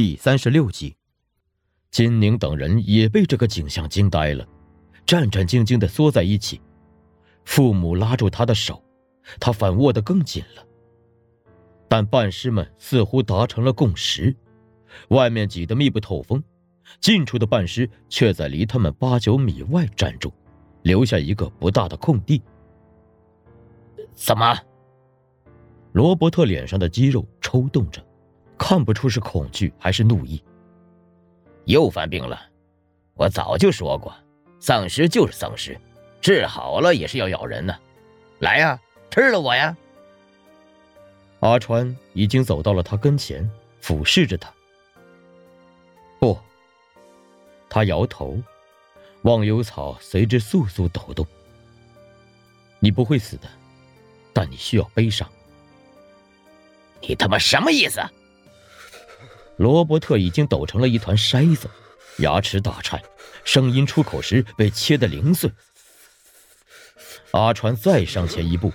第三十六集，金宁等人也被这个景象惊呆了，战战兢兢地缩在一起。父母拉住他的手，他反握得更紧了。但半师们似乎达成了共识，外面挤得密不透风，近处的半师却在离他们八九米外站住，留下一个不大的空地。怎么？罗伯特脸上的肌肉抽动着，看不出是恐惧还是怒意。又犯病了，我早就说过，丧尸就是丧尸，治好了也是要咬人呢。来呀，吃了我呀！阿川已经走到了他跟前，俯视着他。不，他摇头，忘忧草随之簌簌抖动。你不会死的，但你需要悲伤。你他妈什么意思？罗伯特已经抖成了一团筛子，牙齿打颤，声音出口时被切得零碎。阿川再上前一步，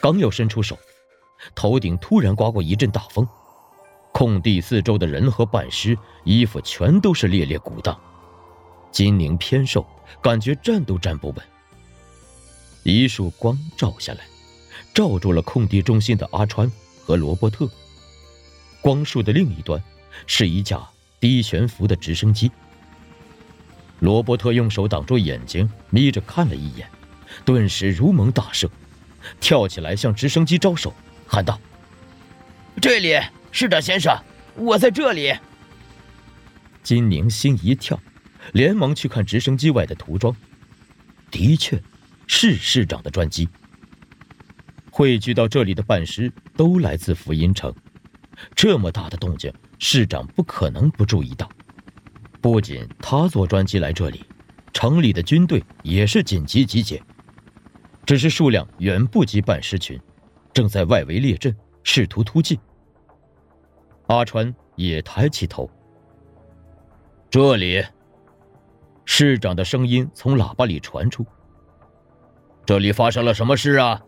刚要伸出手。头顶突然刮过一阵大风，空地四周的人和半尸衣服全都是猎猎鼓荡。金宁偏瘦，感觉站都站不稳。一束光照下来，照住了空地中心的阿川和罗伯特。光束的另一端是一架低悬浮的直升机。罗伯特用手挡住眼睛，眯着看了一眼，顿时如蒙大赦，跳起来向直升机招手。喊道：“这里，市长先生，我在这里。”金宁心一跳，连忙去看直升机外的涂装，的确，是市长的专机。汇聚到这里的半师都来自福音城，这么大的动静，市长不可能不注意到。不仅他坐专机来这里，城里的军队也是紧急集结，只是数量远不及半师群。正在外围列阵，试图突进。阿川也抬起头。这里，市长的声音从喇叭里传出。这里发生了什么事啊？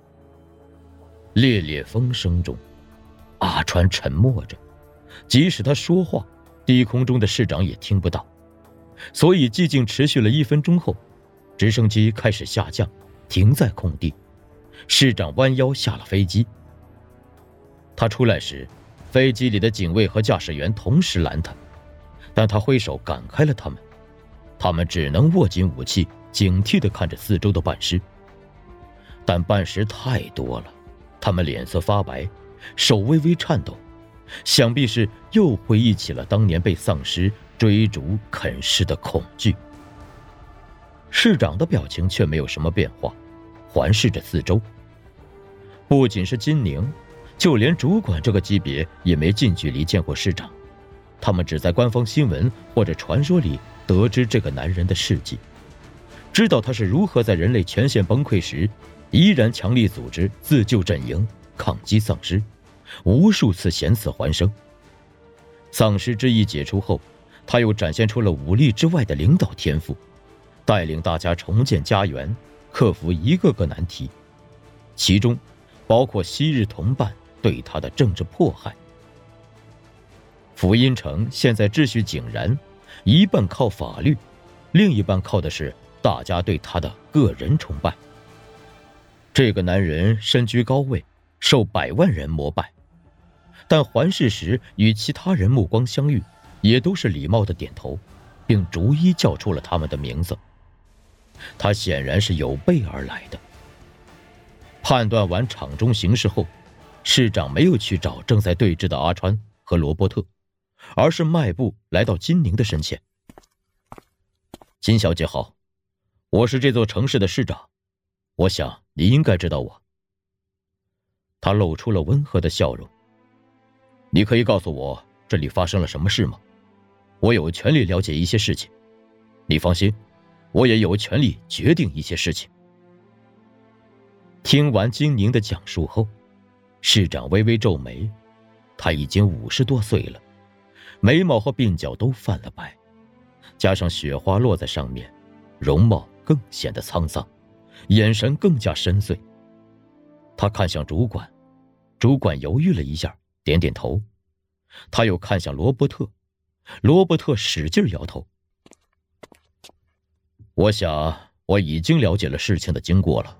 烈烈风声中，阿川沉默着，即使他说话，低空中的市长也听不到。所以寂静持续了一分钟后，直升机开始下降，停在空地。市长弯腰下了飞机。他出来时，飞机里的警卫和驾驶员同时拦他，但他挥手赶开了他们。他们只能握紧武器，警惕地看着四周的半尸。但半尸太多了，他们脸色发白，手微微颤抖，想必是又回忆起了当年被丧尸追逐啃噬的恐惧。市长的表情却没有什么变化。环视着四周，不仅是金宁，就连主管这个级别也没近距离见过市长。他们只在官方新闻或者传说里得知这个男人的事迹，知道他是如何在人类全线崩溃时，依然强力组织自救阵营，抗击丧尸，无数次险死还生。丧尸之役解除后，他又展现出了武力之外的领导天赋，带领大家重建家园。克服一个个难题，其中包括昔日同伴对他的政治迫害。福音城现在秩序井然，一半靠法律，另一半靠的是大家对他的个人崇拜。这个男人身居高位，受百万人膜拜，但环视时与其他人目光相遇，也都是礼貌的点头，并逐一叫出了他们的名字。他显然是有备而来的。判断完场中形势后，市长没有去找正在对峙的阿川和罗伯特，而是迈步来到金宁的身前。金小姐好，我是这座城市的市长，我想你应该知道我。他露出了温和的笑容。你可以告诉我这里发生了什么事吗？我有权利了解一些事情。你放心。我也有权利决定一些事情。听完金宁的讲述后，市长微微皱眉，他已经五十多岁了，眉毛和鬓角都泛了白，加上雪花落在上面，容貌更显得沧桑，眼神更加深邃。他看向主管，主管犹豫了一下，点点头。他又看向罗伯特，罗伯特使劲摇头。我想我已经了解了事情的经过了。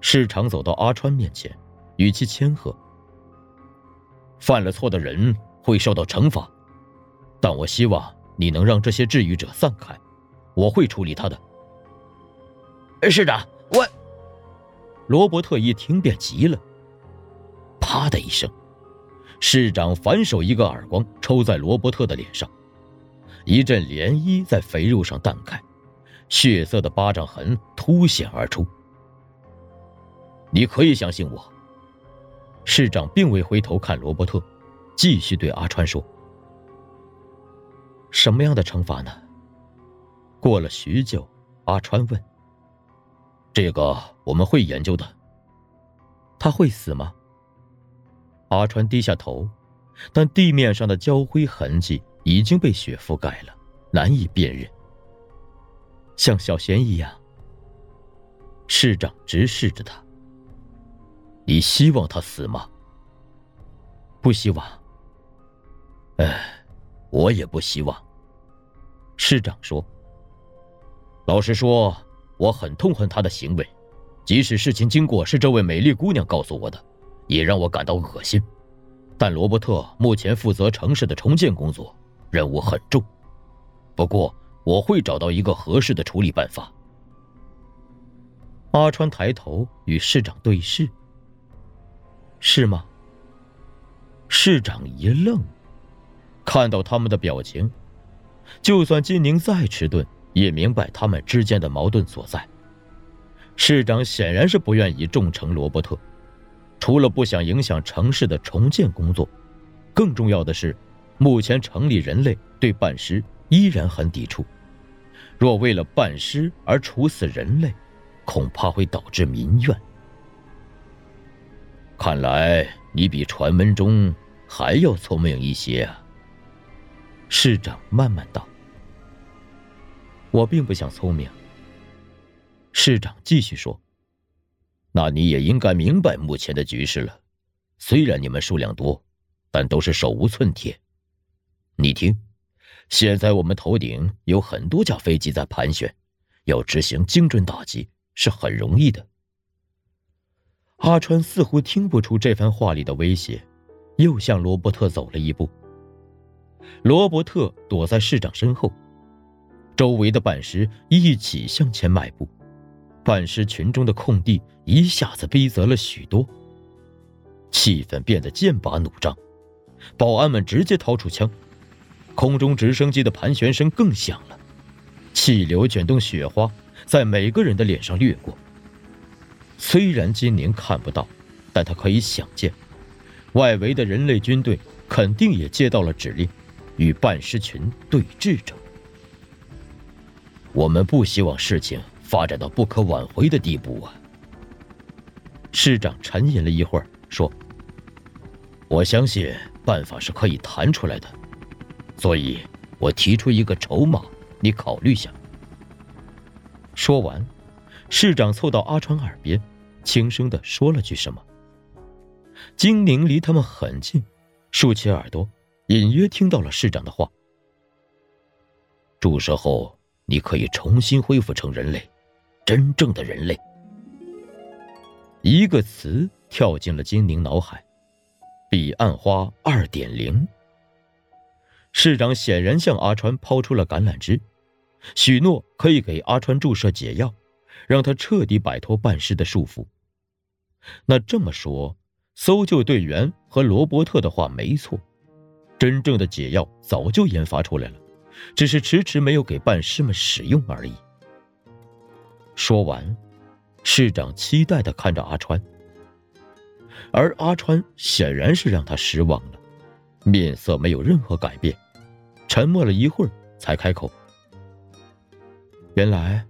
市长走到阿川面前，语气谦和：“犯了错的人会受到惩罚，但我希望你能让这些治愈者散开，我会处理他的。”市长，我……罗伯特一听便急了，啪的一声。市长反手一个耳光抽在罗伯特的脸上，一阵涟漪在肥肉上荡开，血色的巴掌痕凸显而出。你可以相信我。市长并未回头看罗伯特，继续对阿川说：“什么样的惩罚呢？”过了许久，阿川问：“这个我们会研究的。他会死吗？”阿川低下头，但地面上的焦灰痕迹已经被雪覆盖了，难以辨认。像小贤一样，市长直视着他。你希望他死吗？不希望。哎，我也不希望。市长说：“老实说，我很痛恨他的行为，即使事情经过是这位美丽姑娘告诉我的。”也让我感到恶心，但罗伯特目前负责城市的重建工作，任务很重。不过我会找到一个合适的处理办法。阿川抬头与市长对视。是吗？市长一愣，看到他们的表情，就算金宁再迟钝，也明白他们之间的矛盾所在。市长显然是不愿意重惩罗伯特。除了不想影响城市的重建工作，更重要的是，目前城里人类对半尸依然很抵触。若为了半尸而处死人类，恐怕会导致民怨。看来你比传闻中还要聪明一些啊。市长慢慢道：“我并不想聪明。”市长继续说。那你也应该明白目前的局势了。虽然你们数量多，但都是手无寸铁。你听，现在我们头顶有很多架飞机在盘旋，要执行精准打击是很容易的。阿川似乎听不出这番话里的威胁，又向罗伯特走了一步。罗伯特躲在市长身后，周围的板石一起向前迈步。半尸群中的空地一下子逼仄了许多，气氛变得剑拔弩张，保安们直接掏出枪，空中直升机的盘旋声更响了，气流卷动雪花在每个人的脸上掠过。虽然金宁看不到，但他可以想见，外围的人类军队肯定也接到了指令，与半尸群对峙着。我们不希望事情。发展到不可挽回的地步啊！市长沉吟了一会儿，说：“我相信办法是可以谈出来的，所以我提出一个筹码，你考虑下。”说完，市长凑到阿川耳边，轻声的说了句什么。金宁离他们很近，竖起耳朵，隐约听到了市长的话：“注射后，你可以重新恢复成人类。”真正的人类，一个词跳进了金灵脑海：“彼岸花二点零。”市长显然向阿川抛出了橄榄枝，许诺可以给阿川注射解药，让他彻底摆脱半尸的束缚。那这么说，搜救队员和罗伯特的话没错，真正的解药早就研发出来了，只是迟迟没有给半尸们使用而已。说完，市长期待的看着阿川，而阿川显然是让他失望了，面色没有任何改变，沉默了一会儿才开口：“原来，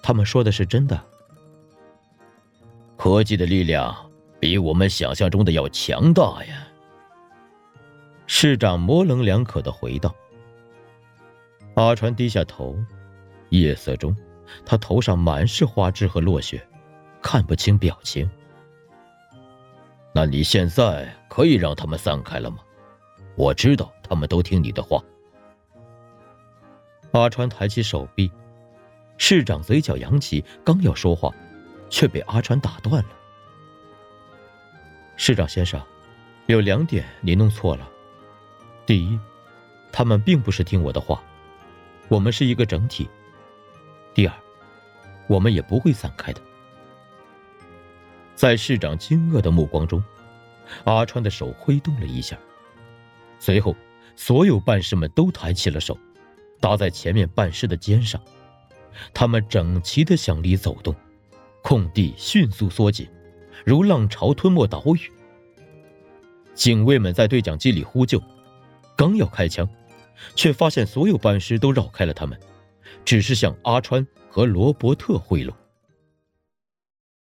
他们说的是真的。科技的力量比我们想象中的要强大呀。”市长模棱两可的回道。阿川低下头，夜色中。他头上满是花枝和落雪，看不清表情。那你现在可以让他们散开了吗？我知道他们都听你的话。阿川抬起手臂，市长嘴角扬起，刚要说话，却被阿川打断了。市长先生，有两点您弄错了。第一，他们并不是听我的话，我们是一个整体。第二，我们也不会散开的。在市长惊愕的目光中，阿川的手挥动了一下，随后，所有办事们都抬起了手，搭在前面办事的肩上，他们整齐的向里走动，空地迅速缩紧，如浪潮吞没岛屿。警卫们在对讲机里呼救，刚要开枪，却发现所有办事都绕开了他们，只是向阿川和罗伯特贿赂。